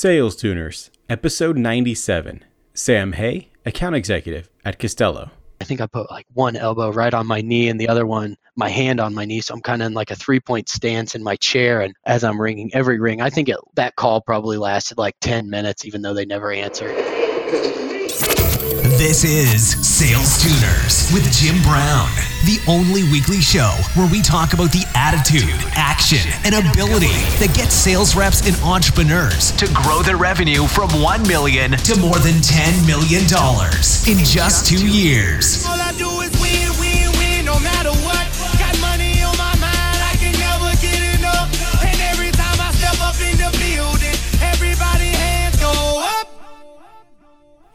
Sales Tuners, episode 97. Sam Hay, account executive at Costello. I think I put like one elbow right on my knee and the other one, my hand on my knee. So I'm kind of in like a three point stance in my chair. And as I'm ringing every ring, I think it, that call probably lasted like 10 minutes, even though they never answered. This is Sales Tuners with Jim Brown, the only weekly show where we talk about the attitude, action, and ability that gets sales reps and entrepreneurs to grow their revenue from 1 million to more than 10 million dollars in just 2 years.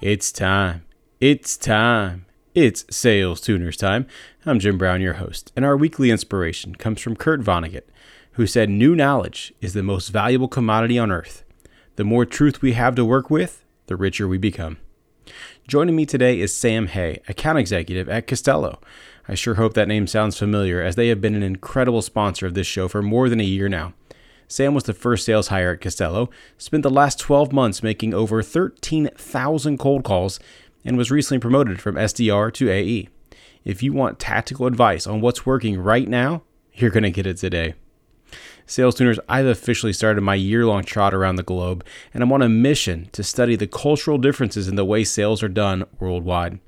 It's time. It's time. It's Sales Tuners time. I'm Jim Brown, your host, and our weekly inspiration comes from Kurt Vonnegut, who said, New knowledge is the most valuable commodity on earth. The more truth we have to work with, the richer we become. Joining me today is Sam Hay, account executive at Costello. I sure hope that name sounds familiar, as they have been an incredible sponsor of this show for more than a year now. Sam was the first sales hire at Costello, spent the last 12 months making over 13,000 cold calls, and was recently promoted from SDR to AE. If you want tactical advice on what's working right now, you're going to get it today. Sales Tuners, I've officially started my year long trot around the globe, and I'm on a mission to study the cultural differences in the way sales are done worldwide.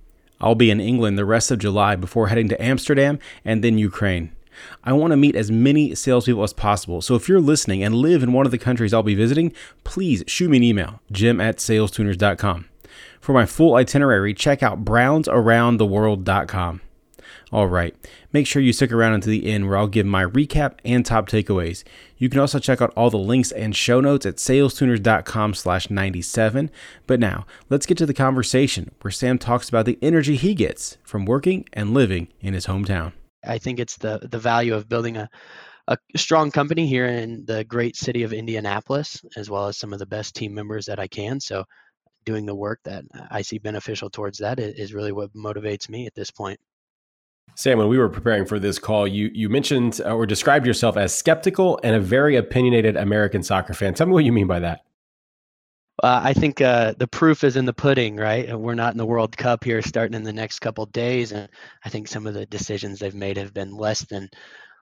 I'll be in England the rest of July before heading to Amsterdam and then Ukraine. I want to meet as many salespeople as possible, so if you're listening and live in one of the countries I'll be visiting, please shoot me an email, jim at salestuners.com. For my full itinerary, check out brownsaroundtheworld.com. All right, make sure you stick around until the end where I'll give my recap and top takeaways. You can also check out all the links and show notes at salestuners.com slash 97. But now, let's get to the conversation where Sam talks about the energy he gets from working and living in his hometown. I think it's the, the value of building a, a strong company here in the great city of Indianapolis, as well as some of the best team members that I can. So doing the work that I see beneficial towards that is, really what motivates me at this point. Sam, when we were preparing for this call, you you mentioned uh, or described yourself as skeptical and a very opinionated American soccer fan. Tell me what you mean by that. Uh, I think uh, the proof is in the pudding, right? We're not in the World Cup here starting in the next couple days, and I think some of the decisions they've made have been less than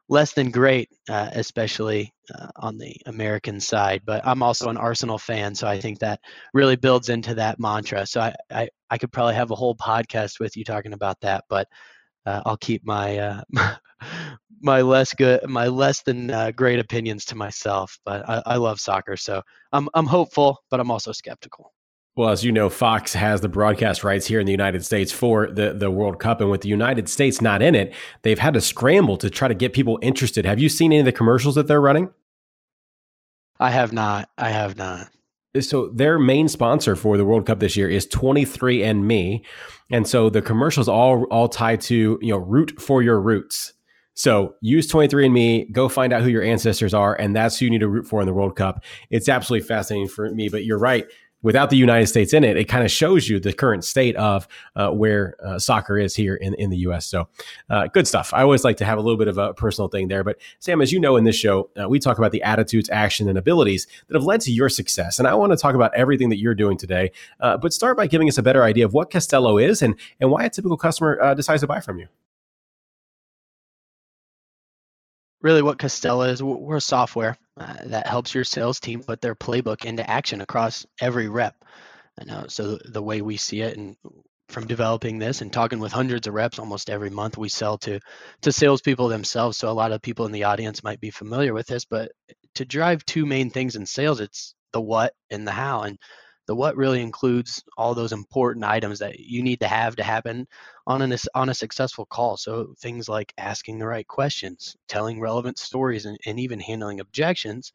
less than great, uh, especially uh, on the American side. But I'm also an Arsenal fan, so I think that really builds into that mantra. So I I, I could probably have a whole podcast with you talking about that, but uh, I'll keep my uh, my less good, my less than uh, great opinions to myself. But I, I love soccer, so I'm I'm hopeful, but I'm also skeptical. Well, as you know, Fox has the broadcast rights here in the United States for the, the World Cup. And with the United States not in it, they've had to scramble to try to get people interested. Have you seen any of the commercials that they're running? I have not. I have not. So their main sponsor for the World Cup this year is 23andMe. And so the commercials all all tied to, you know, root for your roots. So use 23andMe, go find out who your ancestors are, and that's who you need to root for in the World Cup. It's absolutely fascinating for me, but you're right without the United States in it, it kind of shows you the current state of uh, where uh, soccer is here in, in the U.S. So, uh, good stuff. I always like to have a little bit of a personal thing there. But, Sam, as you know, in this show, uh, we talk about the attitudes, action, and abilities that have led to your success. And I want to talk about everything that you're doing today. Uh, but start by giving us a better idea of what Costello is and, and why a typical customer uh, decides to buy from you. Really what Costello is, we're software uh, that helps your sales team put their playbook into action across every rep. And uh, so the way we see it, and from developing this and talking with hundreds of reps almost every month, we sell to to salespeople themselves. So a lot of people in the audience might be familiar with this, but to drive two main things in sales, it's the what and the how. And the what really includes all those important items that you need to have to happen on an on a successful call. So things like asking the right questions, telling relevant stories, and, and even handling objections.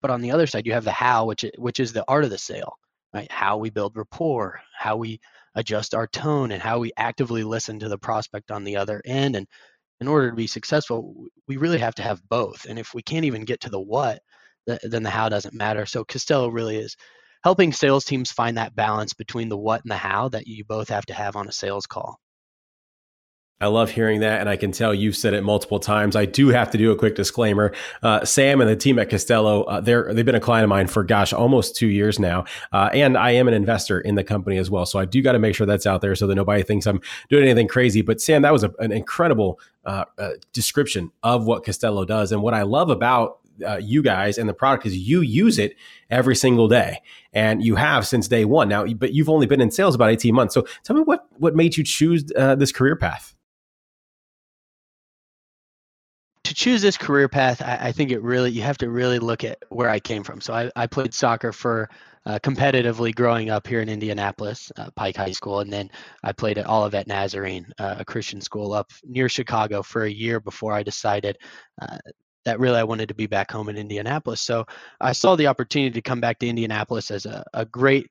But on the other side, you have the how, which which is the art of the sale, right? How we build rapport, how we adjust our tone, and how we actively listen to the prospect on the other end. And in order to be successful, we really have to have both. And if we can't even get to the what, then the how doesn't matter. So Costello really is helping sales teams find that balance between the what and the how that you both have to have on a sales call. I love hearing that, and I can tell you've said it multiple times. I do have to do a quick disclaimer. Uh, Sam and the team at Costello, uh, they're they've been a client of mine for gosh, almost two years now, uh, and I am an investor in the company as well. So I do got to make sure that's out there so that nobody thinks I'm doing anything crazy. But Sam, that was a, an incredible uh, uh, description of what Costello does, and what I love about uh, you guys and the product is you use it every single day. And you have since day one. Now but you've only been in sales about 18 months. So tell me what what made you choose uh, this career path? To choose this career path, I, I, think it really you have to really look at where I came from. So I, I played soccer for uh, competitively growing up here in Indianapolis, uh, Pike High School, and then I played at Olivet Nazarene, uh, a Christian school up near Chicago, for a year before I decided uh, that really I wanted to be back home in Indianapolis. So I saw the opportunity to come back to Indianapolis as a, a great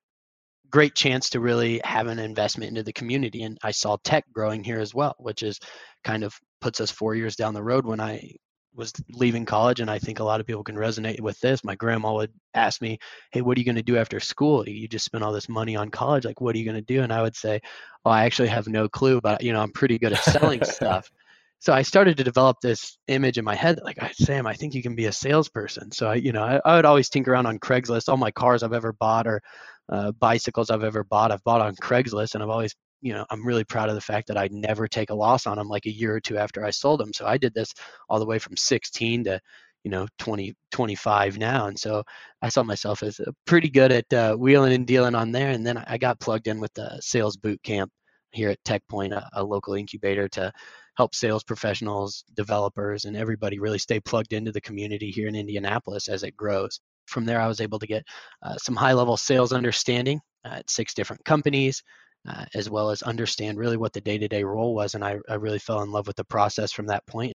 great chance to really have an investment into the community and i saw tech growing here as well which is kind of puts us four years down the road when I was leaving college and i think a lot of people can resonate with this. My grandma would ask me hey what are you going to do after school? You just spent all this money on college like what are you going to do? And i would say oh i actually have no clue but you know i'm pretty good at selling stuff so i started to develop this image in my head like sam i think you can be a salesperson so i you know I, I would always tinker around on craigslist all my cars i've ever bought or uh, bicycles i've ever bought i've bought on craigslist and i've always you know, I'm really proud of the fact that I never take a loss on them like a year or two after I sold them. So I did this all the way from 16 to, you know, 20, 25 now. And so I saw myself as pretty good at uh, wheeling and dealing on there. And then I got plugged in with the sales boot camp here at TechPoint, a, a local incubator to help sales professionals, developers, and everybody really stay plugged into the community here in Indianapolis as it grows. From there, I was able to get uh, some high level sales understanding at six different companies, uh, as well as understand really what the day to day role was. And I, I really fell in love with the process from that point.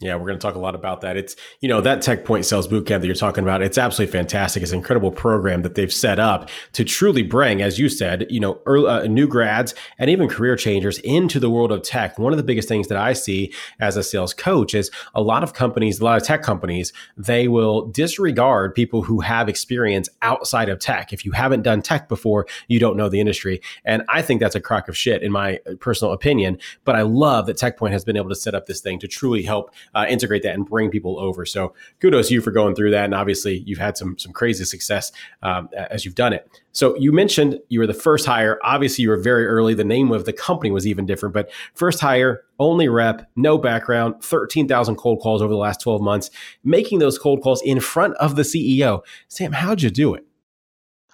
Yeah, we're going to talk a lot about that. It's, you know, that Tech Point Sales Bootcamp that you're talking about, it's absolutely fantastic. It's an incredible program that they've set up to truly bring, as you said, you know, early, uh, new grads and even career changers into the world of tech. One of the biggest things that I see as a sales coach is a lot of companies, a lot of tech companies, they will disregard people who have experience outside of tech. If you haven't done tech before, you don't know the industry. And I think that's a crock of shit in my personal opinion. But I love that Tech Point has been able to set up this thing to truly help uh, integrate that and bring people over. So kudos to you for going through that. And obviously, you've had some some crazy success um, as you've done it. So you mentioned you were the first hire. Obviously, you were very early. The name of the company was even different, but first hire, only rep, no background, 13,000 cold calls over the last 12 months, making those cold calls in front of the CEO. Sam, how'd you do it?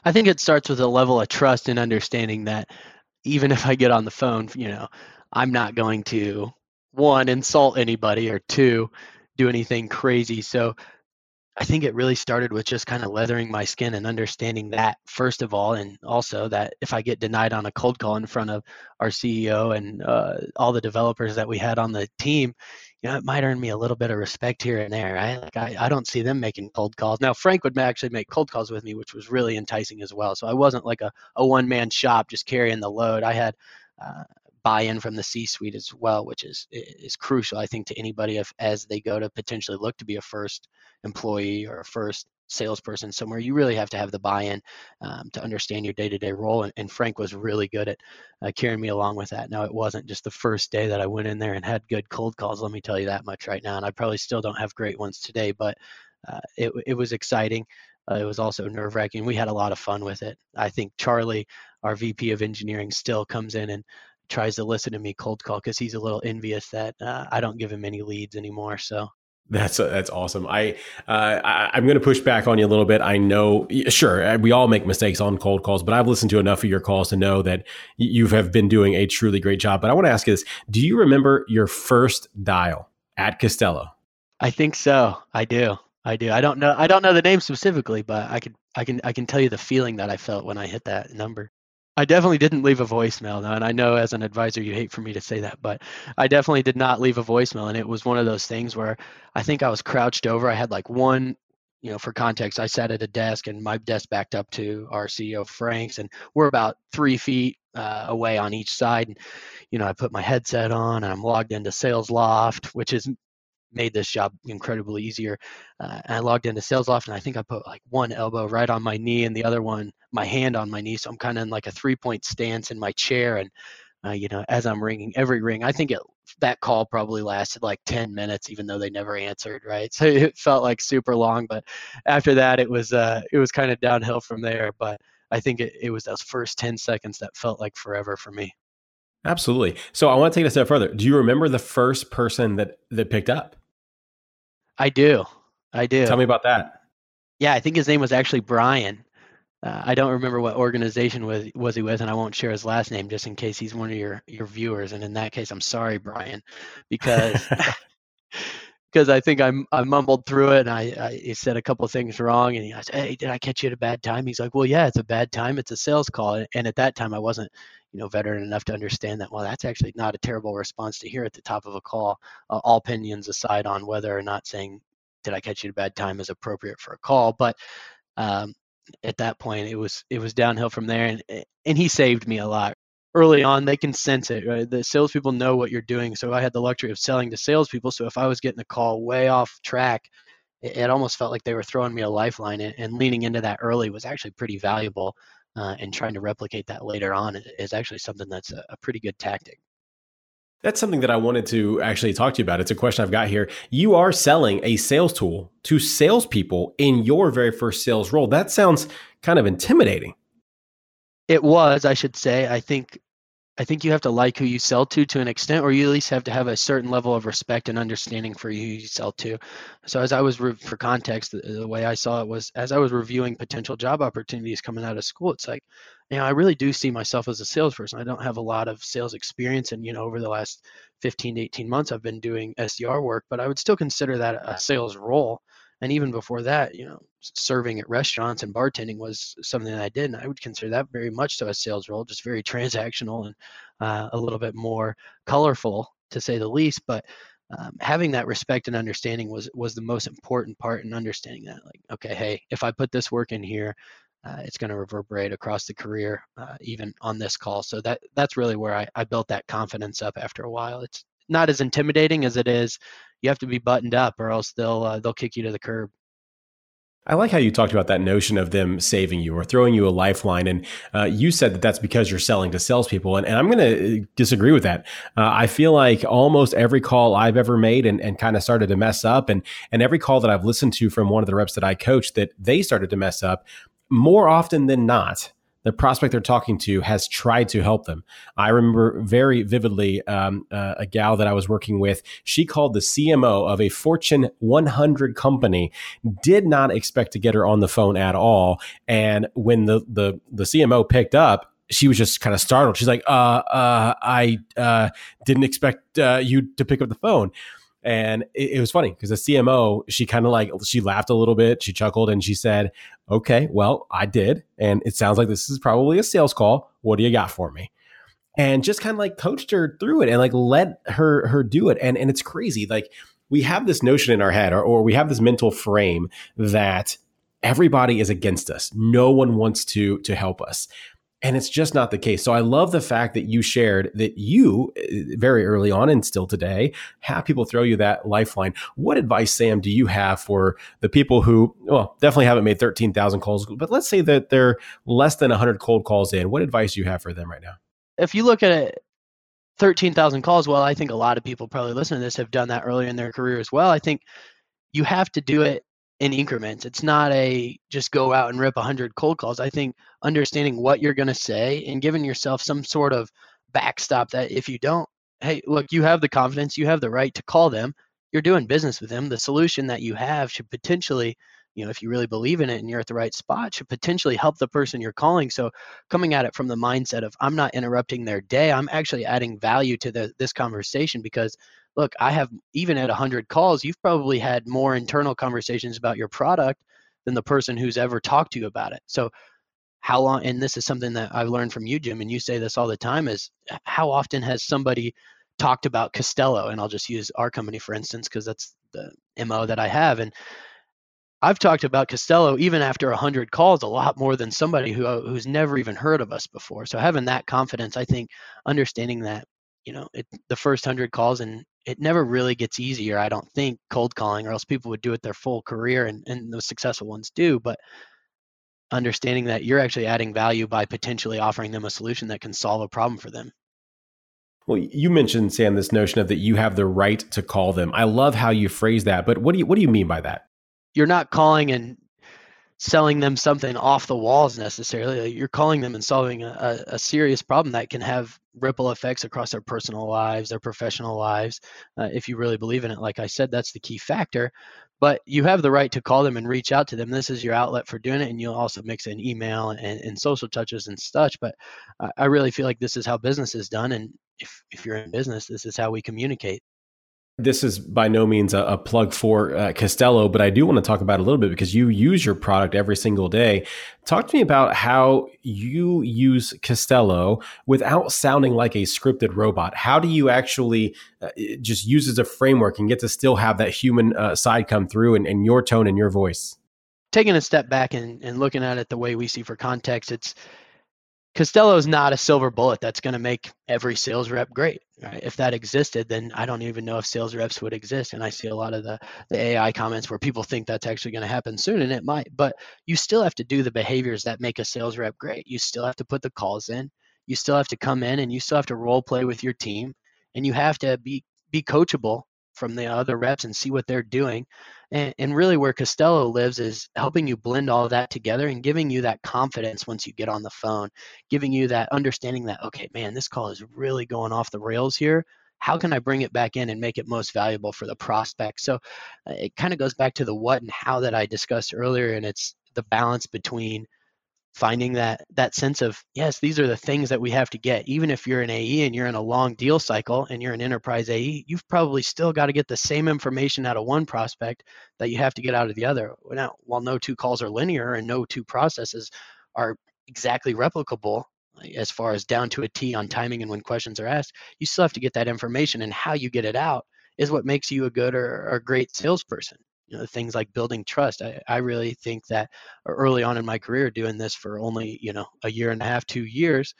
I think it starts with a level of trust and understanding that even if I get on the phone, you know, I'm not going to one insult anybody or two do anything crazy. So i think it really started with just kind of leathering my skin and understanding that first of all and also that if i get denied on a cold call in front of our ceo and uh, all the developers that we had on the team you know it might earn me a little bit of respect here and there right? Like i, I don't see them making cold calls. Now frank would actually make cold calls with me which was really enticing as well. So i wasn't like a, a one-man shop just carrying the load. I had uh, buy-in from the C-suite as well, which is is crucial, I think, to anybody if as they go to potentially look to be a first employee or a first salesperson somewhere. You really have to have the buy-in um, to understand your day-to-day role. And, and Frank was really good at uh, carrying me along with that. Now it wasn't just the first day that I went in there and had good cold calls. Let me tell you that much right now. And I probably still don't have great ones today, but uh, it it was exciting. Uh, it was also nerve wracking. We had a lot of fun with it. I think Charlie, our VP of engineering, still comes in and tries to listen to me cold call because he's a little envious that uh, I don't give him any leads anymore. So that's that's awesome. I, uh, I am going to push back on you a little bit. I know, sure, uh, we all make mistakes on cold calls, but I've listened to enough of your calls to know that you have been doing a truly great job. But I want to ask you this: Do you remember your first dial at Costello? I think so. I do. I do. I don't know. I don't know the name specifically, but I can. I can. I can tell you the feeling that I felt when I hit that number. I definitely didn't leave a voicemail now, and I know as an advisor you hate for me to say that, but I definitely did not leave a voicemail, and it was one of those things where I think I was crouched over. I had like one, you know, for context, I sat at a desk, and my desk backed up to our CEO Frank's, and we're about three feet uh, away on each side. And, you know, I put my headset on, and I'm logged into SalesLoft, which is made this job incredibly easier. Uh, and I logged into SalesLoft, and I think I put like one elbow right on my knee and the other one, my hand on my knee. So I'm kind of in like a three point stance in my chair. And uh, you know, as I'm ringing every ring. I think it that call probably lasted like 10 minutes, even though they never answered, right? So it felt like super long, but after that, it was uh, it was kind of downhill from there. But I think it, it was those first 10 seconds that felt like forever for me. Absolutely. So I want to take it a step further. Do you remember the first person that that picked up? I do. I do. Tell me about that. Yeah, I think his name was actually Brian. Uh, I don't remember what organization was was he with, and I won't share his last name just in case he's one of your your viewers. And in that case, I'm sorry, Brian, because because I think I, I mumbled through it and I, I said a couple things wrong. And he, I said, "Hey, did I catch you at a bad time?" He's like, "Well, yeah, it's a bad time. It's a sales call." And at that time, I wasn't you know veteran enough to understand that. Well, that's actually not a terrible response to hear at the top of a call. Uh, all opinions aside on whether or not saying "Did I catch you at a bad time?" is appropriate for a call, but um, at that point it was it was downhill from there and eh, and he saved me a lot. Early on they can sense it right? The salespeople know what you're doing so i had the luxury of selling to salespeople so if i was getting a call way off track it, it almost felt like they were throwing me a lifeline and, and leaning into that early was actually pretty valuable uh, and trying to replicate that later on is actually something that's a, a pretty good tactic that's something that I wanted to actually talk to you about. It's a question I've got here. You are selling a sales tool to salespeople in your very first sales role. That sounds kind of intimidating. It was, I should say. I think I think you have to like who you sell to to an extent, or you at least have to have a certain level of respect and understanding for who you sell to. So, as I was, re- for context, the, the, way I saw it was as I was reviewing potential job opportunities coming out of school, it's like, you know, I really do see myself as a salesperson. I don't have a lot of sales experience. And, you know, over the last 15 to 18 months, I've been doing SDR work, but I would still consider that a sales role and even before that you know serving at restaurants and bartending was something that i did and i would consider that very much so a sales role just very transactional and uh, a little bit more colorful to say the least but um, having that respect and understanding was was the most important part in understanding that like okay hey if i put this work in here uh, it's going to reverberate across the career uh, even on this call so that that's really where I, I built that confidence up after a while it's not as intimidating as it is you have to be buttoned up or else they'll uh, they'll kick you to the curb. I like how you talked about that notion of them saving you or throwing you a lifeline. And uh, you said that that's because you're selling to salespeople. And, and I'm going to uh, disagree with that. Uh, I feel like almost every call I've ever made and, and kind of started to mess up, and, and every call that I've listened to from one of the reps that I coached that they started to mess up, more often than not, the prospect they're talking to has tried to help them. I remember very vividly um, uh, a gal that I was working with. She called the CMO of a Fortune 100 company, did not expect to get her on the phone at all. And when the the the CMO picked up, she was just kind of startled. She's like, uh, uh, I uh, didn't expect uh, you to pick up the phone. And it, it was funny because the CMO, she kind of like, she laughed a little bit. She chuckled and she said, Okay, well, I did. And it sounds like this is probably a sales call. What do you got for me? And just kind of like coached her through it and like let her her do it. And and it's crazy. Like we have this notion in our head or, or we have this mental frame that everybody is against us. No one wants to to help us. And it's just not the case. So I love the fact that you shared that you, uh, very early on and still today, have people throw you that lifeline. What advice, Sam, do you have for the people who, well, definitely haven't made 13,000 calls, but let's say that they're less than 100 cold calls in? What advice do you have for them right now? If you look at it, 13,000 calls, well, I think a lot of people probably listening to this have done that earlier in their career as well. I think you have to do it in increments. It's not a just go out and rip 100 cold calls. I think understanding what you're going to say and giving yourself some sort of backstop that if you don't, hey, look, you have the confidence, you have the right to call them. You're doing business with them. The solution that you have should potentially, you know, if you really believe in it and you're at the right spot, should potentially help the person you're calling. So coming at it from the mindset of I'm not interrupting their day, I'm actually adding value to the, this conversation because look, I have even at 100 calls, you've probably had more internal conversations about your product than the person who's ever talked to you about it. So, how long, and this is something that I've learned from you, Jim, and you say this all the time, is how often has somebody talked about Costello? And I'll just use our company, for instance, because that's the MO that I have. And I've talked about Costello even after 100 calls a lot more than somebody who uh, who's never even heard of us before. So having that confidence, I think understanding that, you know, it, the first 100 calls and it never really gets easier, I don't think, cold calling, or else people would do it their full career, and, and those successful ones do. But understanding that you're actually adding value by potentially offering them a solution that can solve a problem for them. Well, you mentioned Sam this notion of that you have the right to call them. I love how you phrase that, but what do you what do you mean by that? You're not calling and selling them something off the walls necessarily. You're calling them and solving a, a, serious problem that can have ripple effects across their personal lives, their professional lives. Uh, if you really believe in it, like I said, that's the key factor. But you have the right to call them and reach out to them. This is your outlet for doing it, and you'll also mix in email and, and social touches and such. But I really feel like this is how business is done, and if if you're in business, this is how we communicate this is by no means a, a plug for uh, Costello, but I do want to talk about a little bit because you use your product every single day. Talk to me about how you use Costello without sounding like a scripted robot. How do you actually uh, just use as a framework and get to still have that human uh, side come through and, and your tone and your voice? Taking a step back and, and looking at it the way we see for context, it's Costello is not a silver bullet that's going to make every sales rep great. Right? If that existed, then I don't even know if sales reps would exist. And I see a lot of the, the AI comments where people think that's actually going to happen soon, and it might. But you still have to do the behaviors that make a sales rep great. You still have to put the calls in. You still have to come in, and you still have to role play with your team, and you have to be be coachable from the other reps and see what they're doing. And, and, really, where Costello lives is helping you blend all of that together and giving you that confidence once you get on the phone, giving you that understanding that, okay, man, this call is really going off the rails here. How can I bring it back in and make it most valuable for the prospect? So uh, it kind of goes back to the what and how that I discussed earlier. And it's the balance between finding that that sense of yes these are the things that we have to get. Even if you're an ae and you're in a long deal cycle and you're an enterprise ae you've probably still got to get the same information out of one prospect that you have to get out of the other. Now while no two calls are linear and no two processes are exactly replicable as far as down to a t on timing and when questions are asked you still have to get that information and how you get it out is what makes you a good or, or great salesperson you know things like building trust I, I really think that early on in my career doing this for only you know a year and a half two years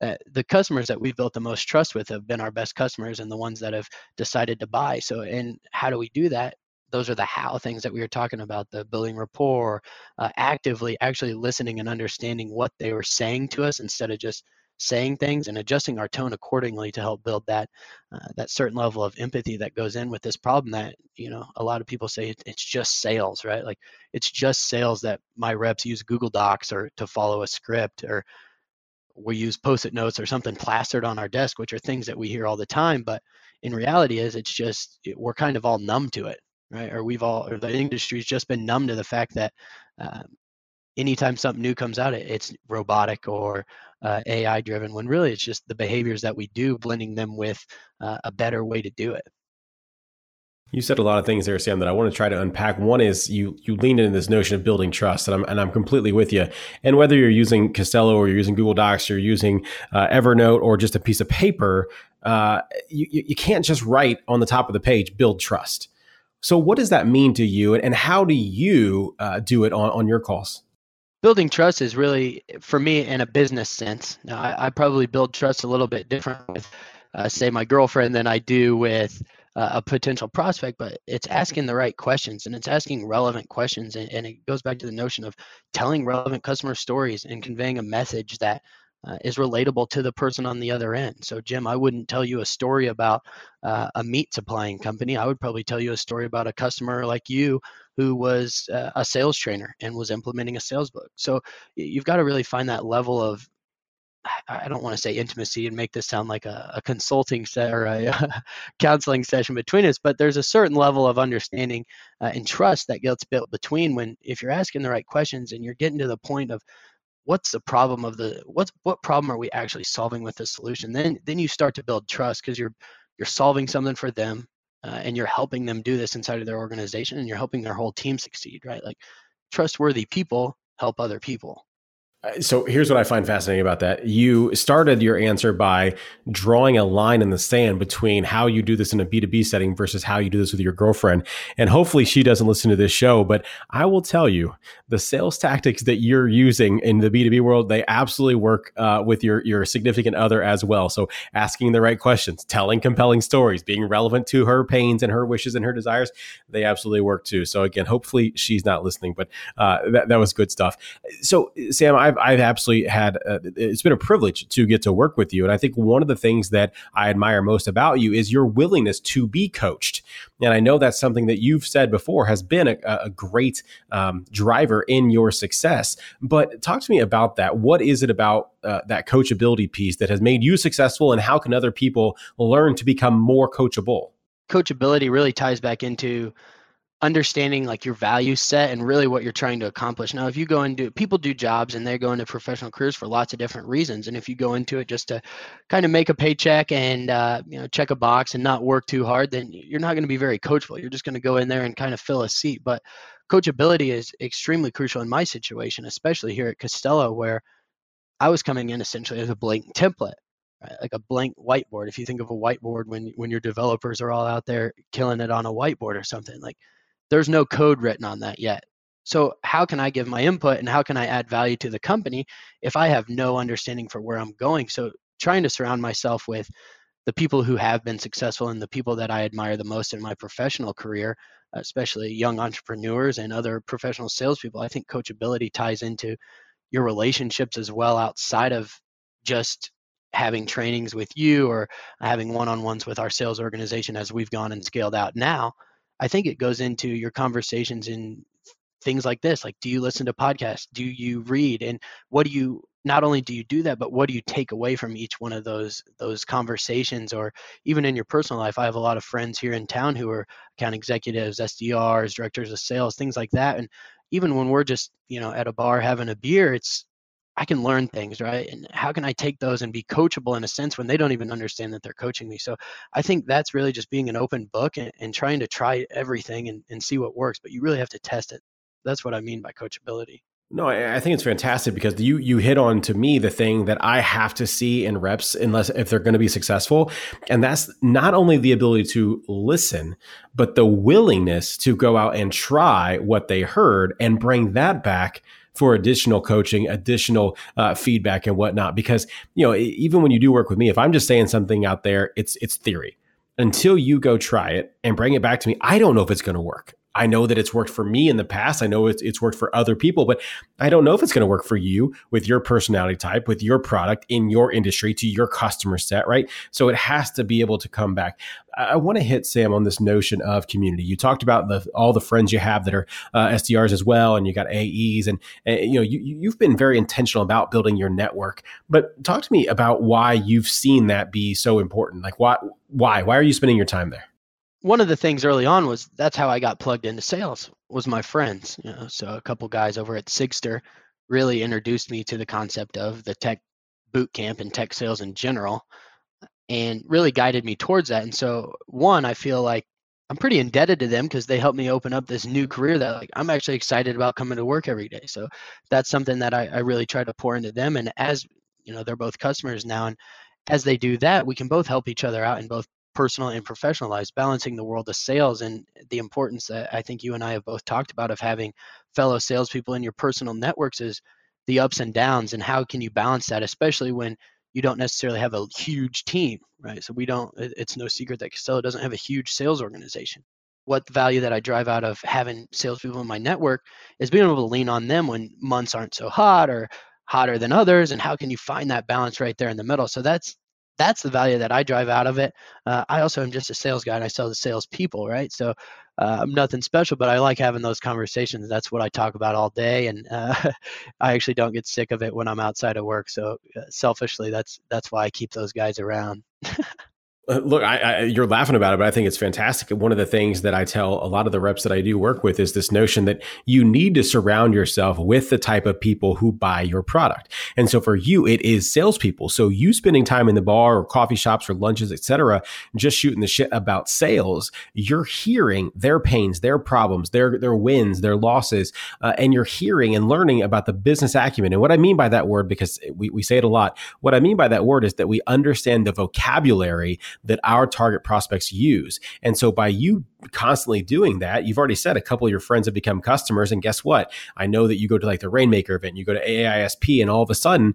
uh, the customers that we've built the most trust with have been our best customers and the ones that have decided to buy. So and how do we do that? Those are the how things that we were talking about the building rapport uh, actively actually listening and understanding what they were saying to us instead of just saying things and adjusting our tone accordingly to help build that uh, that certain level of empathy that goes in with this problem that you know a lot of people say it's just sales right? Like it's just sales that my reps use google docs or to follow a script or we use post-it notes or something plastered on our desk which are things that we hear all the time but in reality is it's just we're kind of all numb to it right? Or we've all or the industry's just been numb to the fact that um, anytime something new comes out, it's robotic or uh, AI driven, when really it's just the behaviors that we do, blending them with uh, a better way to do it. You said a lot of things there, Sam, that I want to try to unpack. One is you you leaned into this notion of building trust, and I'm and I'm completely with you. And whether you're using Costello or you're using Google Docs, you're using uh, Evernote or just a piece of paper, uh, you you can't just write on the top of the page "build trust." So, what does that mean to you, and how do you uh, do it on on your calls? Building trust is really for me in a business sense. Now, I, I, probably build trust a little bit different with uh, say my girlfriend than i do with uh, a potential prospect but it's asking the right questions and it's asking relevant questions and, and, it goes back to the notion of telling relevant customer stories and conveying a message that uh, is relatable to the person on the other end. So, Jim, I wouldn't tell you a story about uh, a meat supplying company. I would probably tell you a story about a customer like you who was uh, a sales trainer and was implementing a sales book. So, you've got to really find that level of I don't want to say intimacy and make this sound like a, a consulting set or a, a, counseling session between us, but there's a certain level of understanding uh, and trust that gets built between when if you're asking the right questions and you're getting to the point of what's the problem of the what's what problem are we actually solving with this solution? Then then you start to build trust because you're you're solving something for them uh, and you're helping them do this inside of their organization and you're helping their whole team succeed right? Like trustworthy people help other people so here's what I find fascinating about that. You started your answer by drawing a line in the sand between how you do this in a B2B setting versus how you do this with your girlfriend. And hopefully she doesn't listen to this show, but I will tell you the sales tactics that you're using in the B2B world, they absolutely work uh, with your, your significant other as well. So asking the right questions, telling compelling stories, being relevant to her pains and her wishes and her desires, they absolutely work too. So again, hopefully she's not listening, but uh, that, that was good stuff. So Sam, I I've I've absolutely had uh, it's been a privilege to get to work with you, and I think one of the things that I admire most about you is your willingness to be coached. And I know that's something that you've said before has been a, a great um, driver in your success. But talk to me about that. What is it about uh, that coachability piece that has made you successful, and how can other people learn to become more coachable? Coachability really ties back into understanding like your value set and really what you're trying to accomplish. Now, if you go into people do jobs and they go into professional careers for lots of different reasons, and if you go into it just to kind of make a paycheck and uh, you know check a box and not work too hard, then you're not going to be very coachable. You're just going to go in there and kind of fill a seat. But coachability is extremely crucial in my situation, especially here at Costello, where I was coming in essentially as a blank template. Like a blank whiteboard. If you think of a whiteboard when when your developers are all out there killing it on a whiteboard or something, like there's no code written on that yet. So how can I give my input and how can I add value to the company if I have no understanding for where I'm going? So trying to surround myself with the people who have been successful and the people that I admire the most in my professional career, especially young entrepreneurs and other professional salespeople. I think coachability ties into your relationships as well outside of just having trainings with you or having one-on-ones with our sales organization as we've gone and scaled out now I think it goes into your conversations in things like this like do you listen to podcasts? Do you read? And what do you not only do you do that but what do you take away from each one of those those conversations? Or even in your personal life i have a lot of friends here in town who are account executives sdrs directors of sales things like that. And even when we're just you know at a bar having a beer it's I can learn things, right? And how can I take those and be coachable in a sense when they don't even understand that they're coaching me? So I think that's really just being an open book and, and trying to try everything and, and see what works, but you really have to test it. That's what I mean by coachability. No, I think it's fantastic because you you hit on to me the thing that I have to see in reps unless if they're going to be successful, and that's not only the ability to listen, but the willingness to go out and try what they heard and bring that back for additional coaching, additional uh, feedback and whatnot. Because, you know, even when you do work with me, if I'm just saying something out there, it's, it's theory until you go try it and bring it back to me. I don't know if it's going to work. I know that it's worked for me in the past. I know it's, it's worked for other people, but I don't know if it's going to work for you with your personality type, with your product in your industry to your customer set, right? So it has to be able to come back. I, want to hit Sam on this notion of community. You talked about the, all the friends you have that are uh, SDRs as well, and you got AEs, and, and you know you, you've been very intentional about building your network. But talk to me about why you've seen that be so important. Like why why why are you spending your time there? One of the things early on was that's how I got plugged into sales was my friends. You know, so a couple guys over at Sigster really introduced me to the concept of the tech boot camp and tech sales in general and really guided me towards that. And so one, I feel like I'm pretty indebted to them because they helped me open up this new career that like I'm actually excited about coming to work every day. So that's something that I, I really try to pour into them. And as you know, they're both customers now and as they do that, we can both help each other out and both personal and professional lives, balancing the world of sales and the importance that I think you and I have both talked about of having fellow salespeople in your personal networks is the ups and downs and how can you balance that, especially when you don't necessarily have a huge team, right? So we don't. It's no secret that Costello doesn't have a huge sales organization. What value that I drive out of having salespeople in my network is being able to lean on them when months aren't so hot or hotter than others, and how can you find that balance right there in the middle? So that's that's the value that I drive out of it. Uh, I also am just a sales guy and I sell to sales people, right? So uh, I'm nothing special, but I like having those conversations. That's what I talk about all day, and uh, I actually don't get sick of it when I'm outside of work. So uh, selfishly, that's that's why I keep those guys around. Uh, look, I, I, you're laughing about it, but I think it's fantastic. One of the things that I tell a lot of the reps that I do work with is this notion that you need to surround yourself with the type of people who buy your product. And so for you, it is salespeople. So you spending time in the bar or coffee shops or lunches, etc., just shooting the shit about sales, you're hearing their pains, their problems, their their wins, their losses, uh, and you're hearing and learning about the business acumen. And what I mean by that word, because we, we say it a lot, what I mean by that word is that we understand the vocabulary that our target prospects use. And so by you constantly doing that, you've already said a couple of your friends have become customers. And guess what? I know that you go to like the Rainmaker event, you go to AISP, and all of a sudden,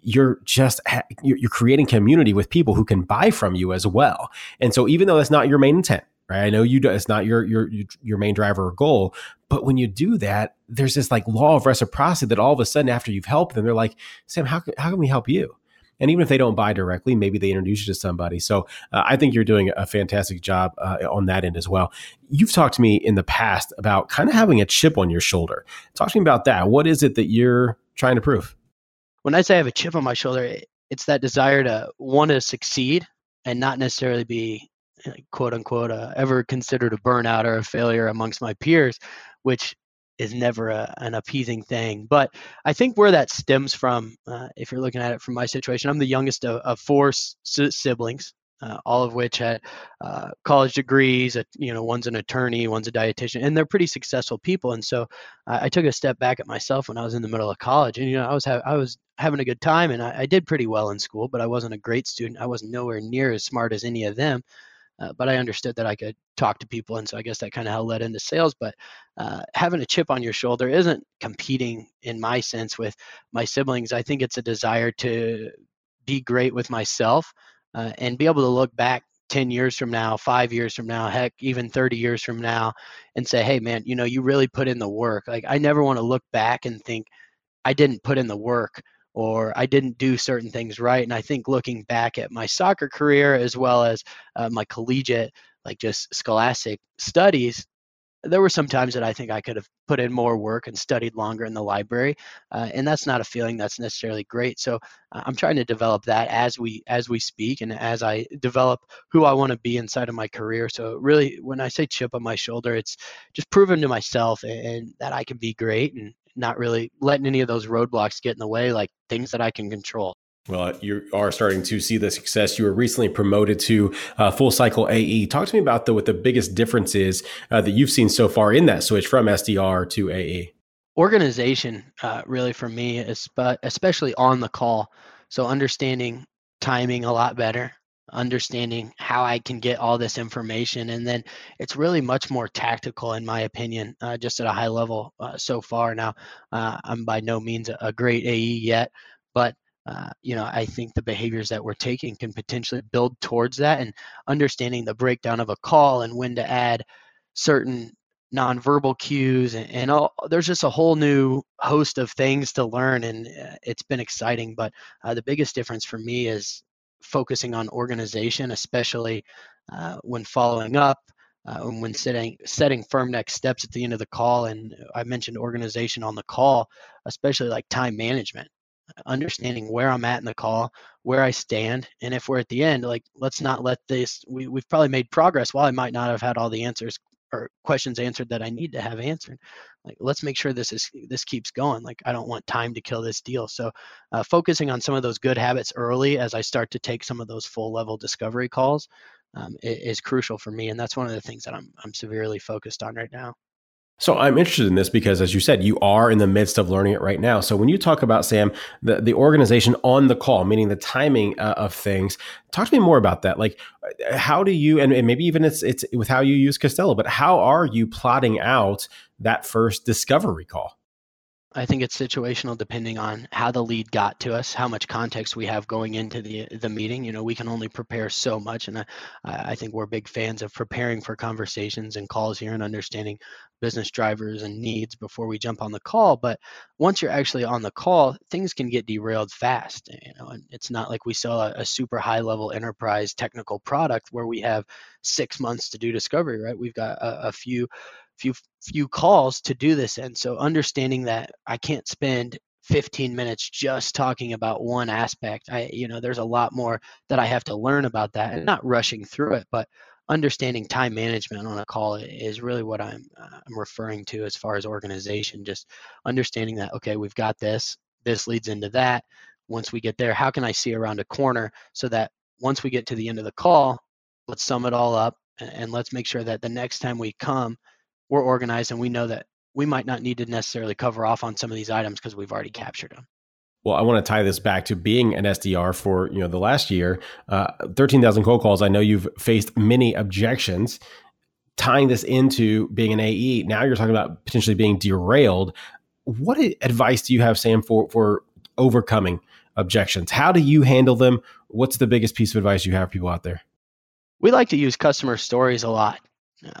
you're just you're creating community with people who can buy from you as well. And so even though that's not your main intent, right? I know you do, it's not your your your main driver or goal, But when you do that, there's this like law of reciprocity that all of a sudden, after you've helped them, they're like, Sam, how, how can we help you? And even if they don't buy directly, maybe they introduce you to somebody. So uh, I think you're doing a fantastic job uh, on that end as well. You've talked to me in the past about kind of having a chip on your shoulder. Talk to me about that. What is it that you're trying to prove? When I say I have a chip on my shoulder, it's that desire to want to succeed and not necessarily be quote unquote uh, ever considered a burnout or a failure amongst my peers, which is never a, an appeasing thing. But I think where that stems from, uh, if you're looking at it from my situation, I'm the youngest of, of four s- siblings. Uh, all of which had uh, college degrees. you know, one's an attorney, one's a dietitian, and they're pretty successful people. And so I, I took a step back at myself when I was in the middle of college, and you know, I was ha- I was having a good time, and I, I did pretty well in school, but I wasn't a great student. I was nowhere near as smart as any of them. Uh, but I understood that I could talk to people, and so I guess that kind of led into sales. But uh, having a chip on your shoulder isn't competing, in my sense, with my siblings. I think it's a desire to be great with myself uh, and be able to look back 10 years from now, five years from now, heck, even 30 years from now, and say, hey, man, you know, you really put in the work. Like, I never want to look back and think I didn't put in the work or I didn't do certain things right. And I think looking back at my soccer career as well as uh, my collegiate, like just scholastic studies, there were some times that I think I could have put in more work and studied longer in the library, uh, and that's not a feeling that's necessarily great. So uh, I'm trying to develop that as we as we speak and as I develop who I want to be inside of my career. So really, when I say chip on my shoulder, it's just proving to myself and, and that I can be great and not really letting any of those roadblocks get in the way, like things that I can control. Well, you are starting to see the success. You were recently promoted to uh, full cycle AE. Talk to me about the what the biggest difference is uh, that you've seen so far in that switch from SDR to AE. Organization, uh, really, for me, is especially on the call. So understanding timing a lot better, understanding how I can get all this information. And then it's really much more tactical, in my opinion, uh, just at a high level uh, so far. Now, uh, I'm by no means a, great AE yet, but uh, you know, I think the behaviors that we're taking can potentially build towards that and understanding the breakdown of a call and when to add certain nonverbal cues and, and all, there's just a whole new host of things to learn and uh, it's been exciting but uh, the biggest difference for me is focusing on organization, especially uh, when following up, uh, when setting setting firm next steps at the end of the call. And I mentioned organization on the call, especially like time management, understanding where I'm at in the call, where I stand, and if we're at the end, like let's not let this. We, we've probably made progress. While I might not have had all the answers or questions answered that I need to have answered. Like, let's make sure this is this keeps going. Like, I don't want time to kill this deal. So, uh, focusing on some of those good habits early as I start to take some of those full level discovery calls um, is, is crucial for me, and that's one of the things that I'm I'm severely focused on right now. So I'm interested in this because, as you said, you are in the midst of learning it right now. So when you talk about Sam, the, the organization on the call, meaning the timing uh, of things, talk to me more about that. Like, uh, how do you, and, and maybe even it's it's with how you use Costello, but how are you plotting out that first discovery call? I think it's situational depending on how the lead got to us, how much context we have going into the the meeting. You know, we can only prepare so much, and I, I think we're big fans of preparing for conversations and calls here and understanding business drivers and needs before we jump on the call. But once you're actually on the call, things can get derailed fast. You know, and it's not like we sell a, a super high level enterprise technical product where we have six months to do discovery. Right? We've got a, a few few few calls to do this and so understanding that i can't spend 15 minutes just talking about one aspect i you know there's a lot more that i have to learn about that and not rushing through it but understanding time management on a call is really what i'm uh, i'm referring to as far as organization just understanding that okay we've got this this leads into that. Once we get there how can i see around a corner so that once we get to the end of the call let's sum it all up and, and let's make sure that the next time we come we're organized and we know that we might not need to necessarily cover off on some of these items because we've already captured them. Well, I want to tie this back to being an SDR for you know the last year, uh, thirteen thousand cold calls. I know you've faced many objections. Tying this into being an AE, now you're talking about potentially being derailed. What advice do you have, Sam, for for overcoming objections? How do you handle them? What's the biggest piece of advice you have for people out there? We like to use customer stories a lot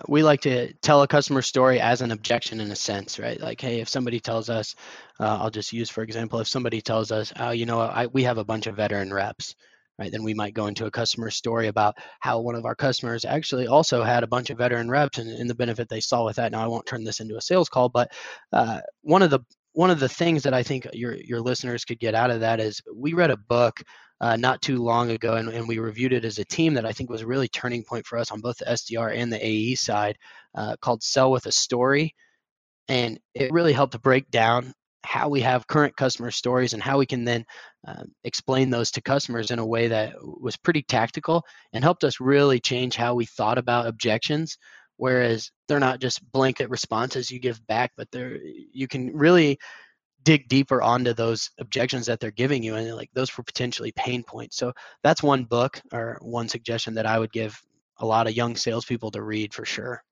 we like to tell a customer story as an objection in a sense, right? Like, hey, if somebody tells us, uh, I'll just use for example, if somebody tells us, oh, you know, I, we have a bunch of veteran reps, right? Then we might go into a customer story about how one of our customers actually also had a bunch of veteran reps and, and the benefit they saw with that. Now, I won't turn this into a sales call, but uh, one of the one of the things that I think your your listeners could get out of that is we read a book uh, not too long ago, and, and, we reviewed it as a team that I think was a really turning point for us on both the SDR and the AE side, uh, called "Sell with a Story," and it really helped break down how we have current customer stories and how we can then uh, explain those to customers in a way that was pretty tactical and helped us really change how we thought about objections whereas they're not just blanket responses you give back but they're you can really dig deeper onto those objections that they're giving you and like those were potentially pain points. So that's one book or one suggestion that i would give a lot of young salespeople to read for sure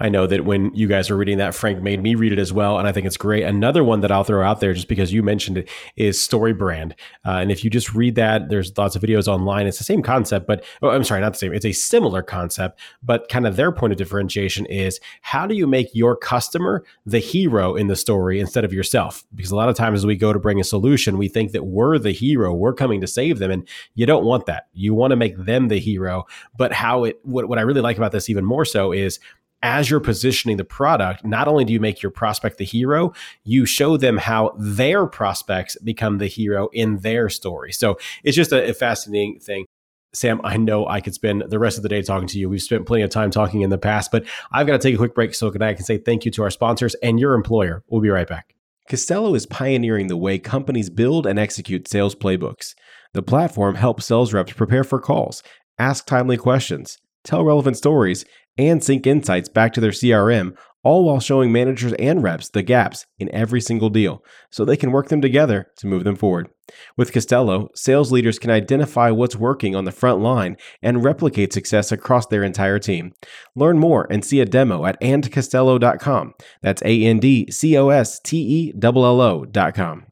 I know that when you guys are reading that, Frank made me read it as well, and I think it's great. Another one that I'll throw out there, just because you mentioned it, is Story Brand. Uh, and if you just read that, there's lots of videos online. It's the same concept, but oh, I'm sorry, not the same. It's a similar concept, but kind of their point of differentiation is how do you make your customer the hero in the story instead of yourself? Because a lot of times as we go to bring a solution, we think that we're the hero, we're coming to save them, and you don't want that. You want to make them the hero. But how it, what, what I really like about this even more so is as you're positioning the product, not only do you make your prospect the hero, you show them how their prospects become the hero in their story. So it's just a, a fascinating thing. Sam, I know I could spend the rest of the day talking to you. We've spent plenty of time talking in the past, but I've got to take a quick break so that I can say thank you to our sponsors and your employer. We'll be right back. Costello is pioneering the way companies build and execute sales playbooks. The platform helps sales reps prepare for calls, ask timely questions, tell relevant stories, and sync insights back to their CRM, all while showing managers and reps the gaps in every single deal so they can work them together to move them forward. With Costello, sales leaders can identify what's working on the front line and replicate success across their entire team. Learn more and see a demo at andcostello.com. That's A N D C O S T E L L O.com.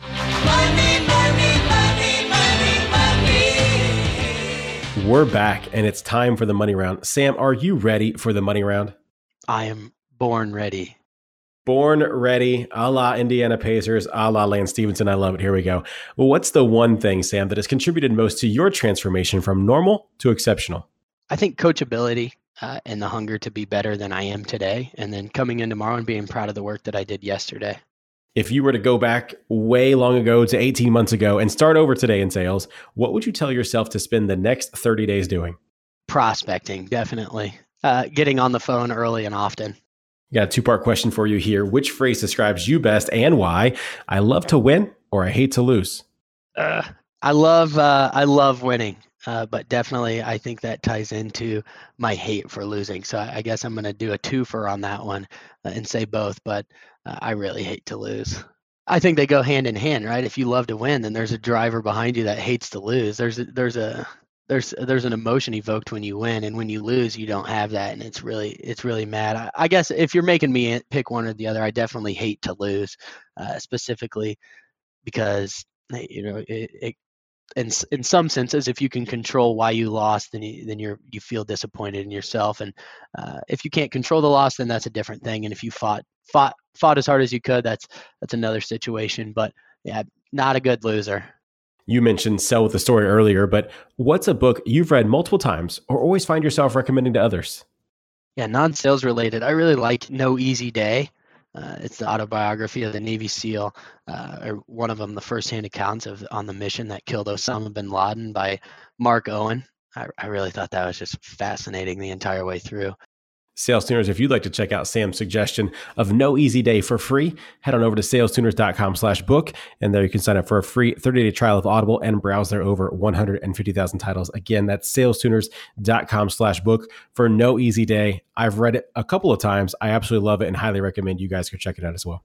We're back and it's time for the money round. Sam, are you ready for the money round? I am born ready. Born ready, a la Indiana Pacers, a la Lance Stephenson. I love it. Here we go. Well, what's the one thing, Sam, that has contributed most to your transformation from normal to exceptional? I think coachability uh, and the hunger to be better than I am today. And then coming in tomorrow and being proud of the work that I did yesterday if you were to go back way long ago to 18 months ago and start over today in sales, what would you tell yourself to spend the next 30 days doing? Prospecting, definitely. Uh, getting on the phone early and often. Got a two part question for you here. Which phrase describes you best and why? I love to win or I hate to lose. Uh, I love uh, I love winning, uh, but definitely I think that ties into my hate for losing. So I, guess I'm going to do a twofer on that one uh, and say both. But uh, I really hate to lose. I think they go hand in hand, right? If you love to win, then there's a driver behind you that hates to lose. There's a, there's a there's there's an emotion evoked when you win, and when you lose, you don't have that, and it's really it's really mad. I, I guess if you're making me pick one or the other, I definitely hate to lose, uh, specifically because you know it, it in in some senses, if you can control why you lost, then you, then you're you feel disappointed in yourself. And uh, if you can't control the loss, then that's a different thing. And if you fought fought fought as hard as you could, that's that's another situation. But yeah, not a good loser. You mentioned sell with the story earlier, but what's a book you've read multiple times or always find yourself recommending to others? Yeah, non-sales related. I really like No Easy Day. Uh, it's the autobiography of the Navy SEAL, uh, or one of them, the first-hand accounts of on the mission that killed Osama bin Laden by Mark Owen. I, I really thought that was just fascinating the entire way through. Sales tuners, if you'd like to check out Sam's suggestion of no easy day for free, head on over to salestuners.com slash book. And there you can sign up for a free 30 day trial of Audible and browse their over 150,000 titles. Again, that's salestuners.com slash book for no easy day. I've read it a couple of times. I absolutely love it and highly recommend you guys go check it out as well.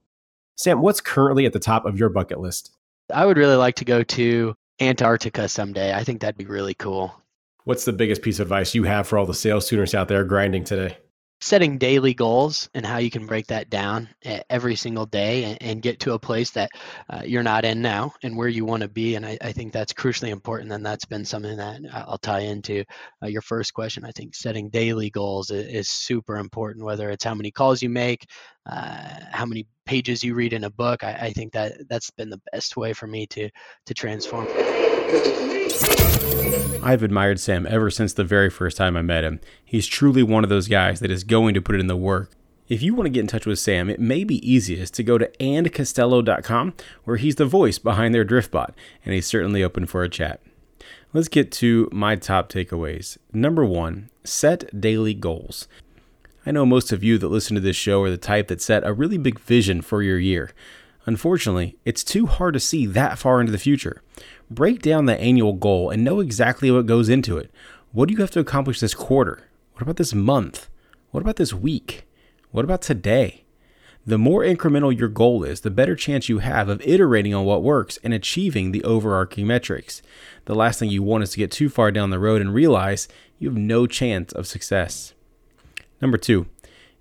Sam, what's currently at the top of your bucket list? I would really like to go to Antarctica someday. I think that'd be really cool. What's the biggest piece of advice you have for all the sales tuners out there grinding today? Setting daily goals and how you can break that down every single day and, and get to a place that uh, you're not in now and where you want to be. And I, I, think that's crucially important. And that's been something that I'll tie into uh, your first question. I think setting daily goals is, is, super important, whether it's how many calls you make, uh, how many pages you read in a book. I, I think that that's been the best way for me to to transform. I've admired Sam ever since the very first time I met him. He's truly one of those guys that is going to put in the work. If you want to get in touch with Sam, it may be easiest to go to andcostello.com, where he's the voice behind their Driftbot, and he's certainly open for a chat. Let's get to my top takeaways. Number one, set daily goals. I know most of you that listen to this show are the type that set a really big vision for your year. Unfortunately, it's too hard to see that far into the future. Break down the annual goal and know exactly what goes into it. What do you have to accomplish this quarter? What about this month? What about this week? What about today? The more incremental your goal is, the better chance you have of iterating on what works and achieving the overarching metrics. The last thing you want is to get too far down the road and realize you have no chance of success. Number two,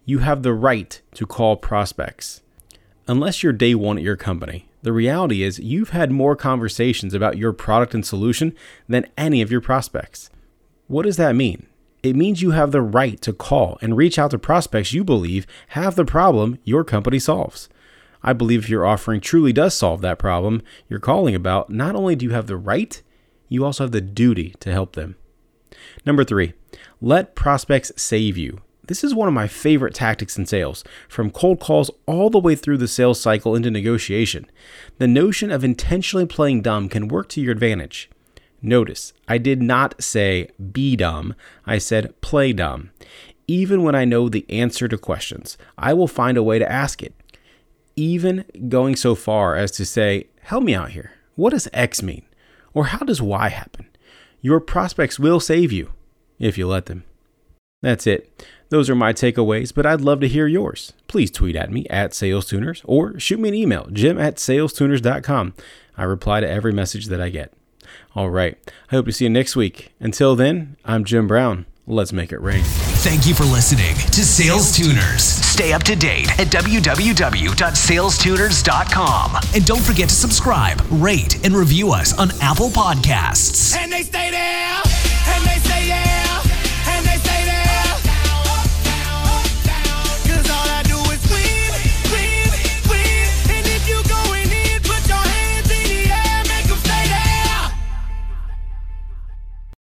you have the right to call prospects. Unless you're day one at your company, the reality is you've had more conversations about your product and solution than any of your prospects. What does that mean? It means you have the right to call and reach out to prospects you believe have the problem your company solves. I believe if your offering truly does solve that problem you're calling about, not only do you have the right, you also have the duty to help them. Number three, let prospects save you. This is one of my favorite tactics in sales, from cold calls all the way through the sales cycle into negotiation. The notion of intentionally playing dumb can work to your advantage. Notice, I did not say be dumb, I said play dumb. Even when I know the answer to questions, I will find a way to ask it. Even going so far as to say, help me out here. What does X mean? Or how does Y happen? Your prospects will save you if you let them. That's it. Those are my takeaways, but I'd love to hear yours. Please tweet at me at SalesTuners or shoot me an email, jim at salestuners.com. I reply to every message that I get. All right. I hope to see you next week. Until then, I'm Jim Brown. Let's make it rain. Thank you for listening to Sales Tuners. Stay up to date at www.salestuners.com. And don't forget to subscribe, rate, and review us on Apple Podcasts. And they stay there.